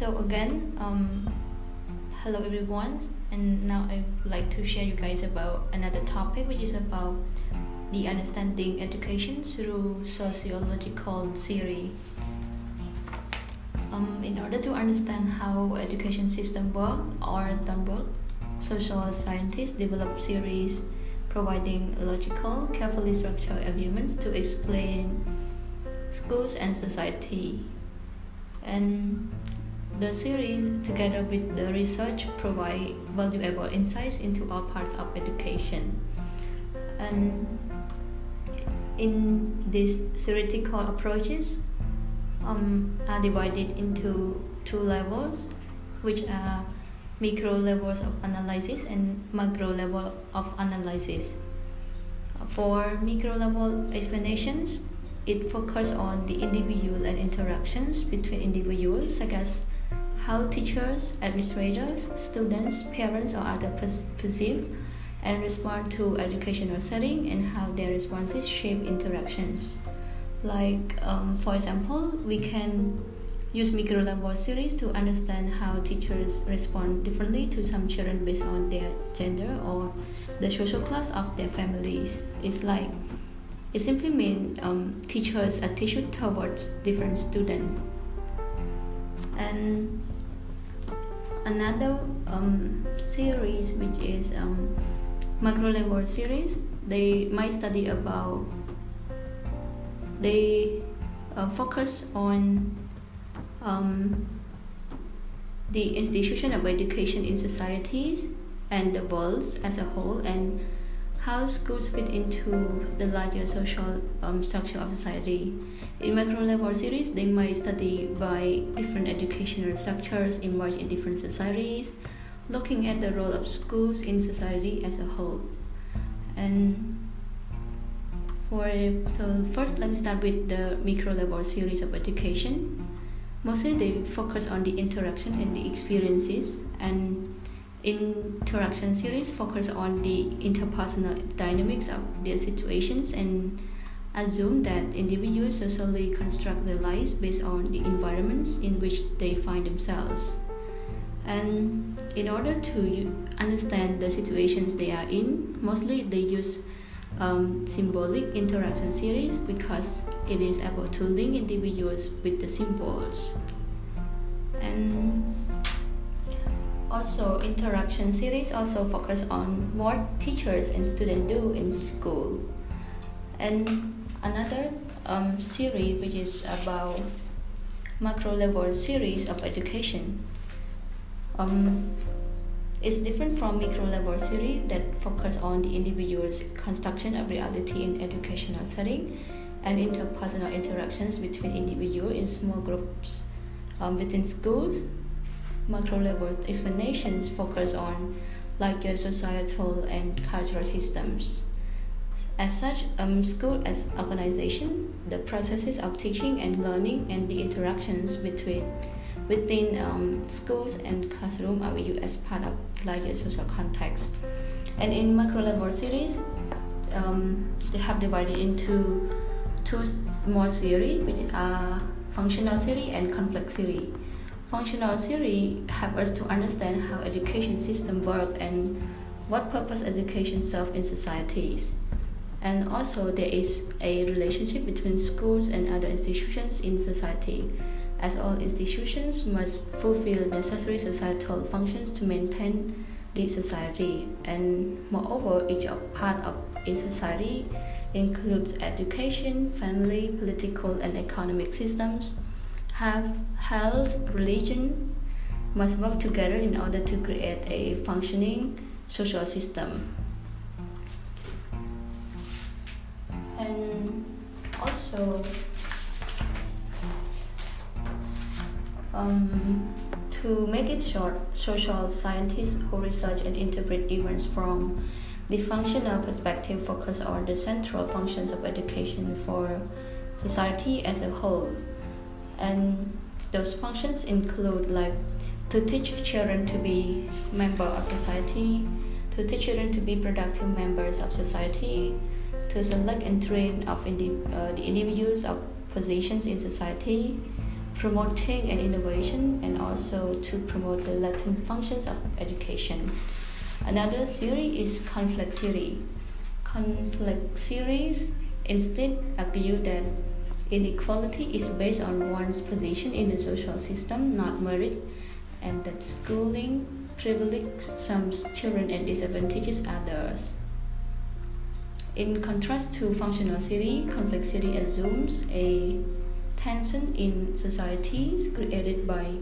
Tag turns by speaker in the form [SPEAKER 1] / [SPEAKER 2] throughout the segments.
[SPEAKER 1] So again, um, hello everyone, and now I'd like to share you guys about another topic, which is about the understanding education through sociological theory. Um, in order to understand how education system work or don't work, social scientists develop theories providing logical, carefully structured arguments to explain schools and society. And the series, together with the research, provide valuable insights into all parts of education. And in these theoretical approaches um, are divided into two levels, which are micro levels of analysis and macro level of analysis. For micro level explanations, it focuses on the individual and interactions between individuals, such as how teachers, administrators, students, parents, or others perceive and respond to educational setting and how their responses shape interactions. Like, um, for example, we can use micro level series to understand how teachers respond differently to some children based on their gender or the social class of their families. It's like it simply means um, teachers attitude towards different students. And another um, series, which is um, macro level series, they might study about they uh, focus on um, the institution of education in societies and the world as a whole and how schools fit into the larger social um, structure of society. In micro level series, they might study by different educational structures emerge in different societies, looking at the role of schools in society as a whole. And for so first, let me start with the micro level series of education. Mostly they focus on the interaction and the experiences, and interaction series focus on the interpersonal dynamics of their situations and assume that individuals socially construct their lives based on the environments in which they find themselves. And in order to understand the situations they are in, mostly they use um, symbolic interaction series because it is able to link individuals with the symbols. And also interaction series also focus on what teachers and students do in school. And another um, series which is about macro level series of education. Um, it's different from micro level series that focus on the individual's construction of reality in educational setting and interpersonal interactions between individuals in small groups um, within schools. Macro level explanations focus on larger societal and cultural systems. As such, um, school as organization, the processes of teaching and learning and the interactions between within um, schools and classroom are viewed as part of larger social context. And in macro level series, um, they have divided into two more theory, which are functional theory and conflict theory. Functional theory help us to understand how education system work and what purpose education serve in societies. And also there is a relationship between schools and other institutions in society as all institutions must fulfill necessary societal functions to maintain the society. And moreover, each part of a society includes education, family, political, and economic systems, have health, religion, must work together in order to create a functioning social system. And also, Um, to make it short, social scientists who research and interpret events from the functional perspective focus on the central functions of education for society as a whole. And those functions include like to teach children to be member of society, to teach children to be productive members of society, to select and train of indi- uh, the individuals of positions in society, promoting and innovation and also to promote the latent functions of education. Another theory is conflict theory. Conflict theories instead argue that inequality is based on one's position in the social system, not merit, and that schooling privileges some children and disadvantages others. In contrast to functional theory, conflict theory assumes a tension in societies created by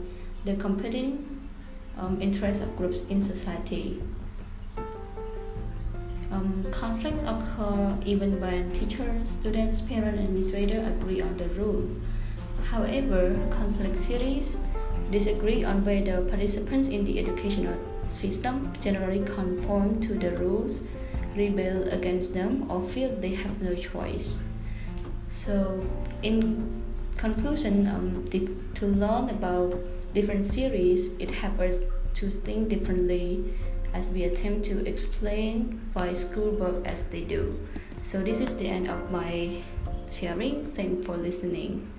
[SPEAKER 1] the competing um, interests of groups in society. Um, conflicts occur even when teachers, students, parents, and administrators agree on the rule. However, conflict theories disagree on whether participants in the educational system generally conform to the rules rebel against them or feel they have no choice. So, in conclusion, um, to learn about different series, it helps us to think differently as we attempt to explain why school work as they do. So this is the end of my sharing. Thanks for listening.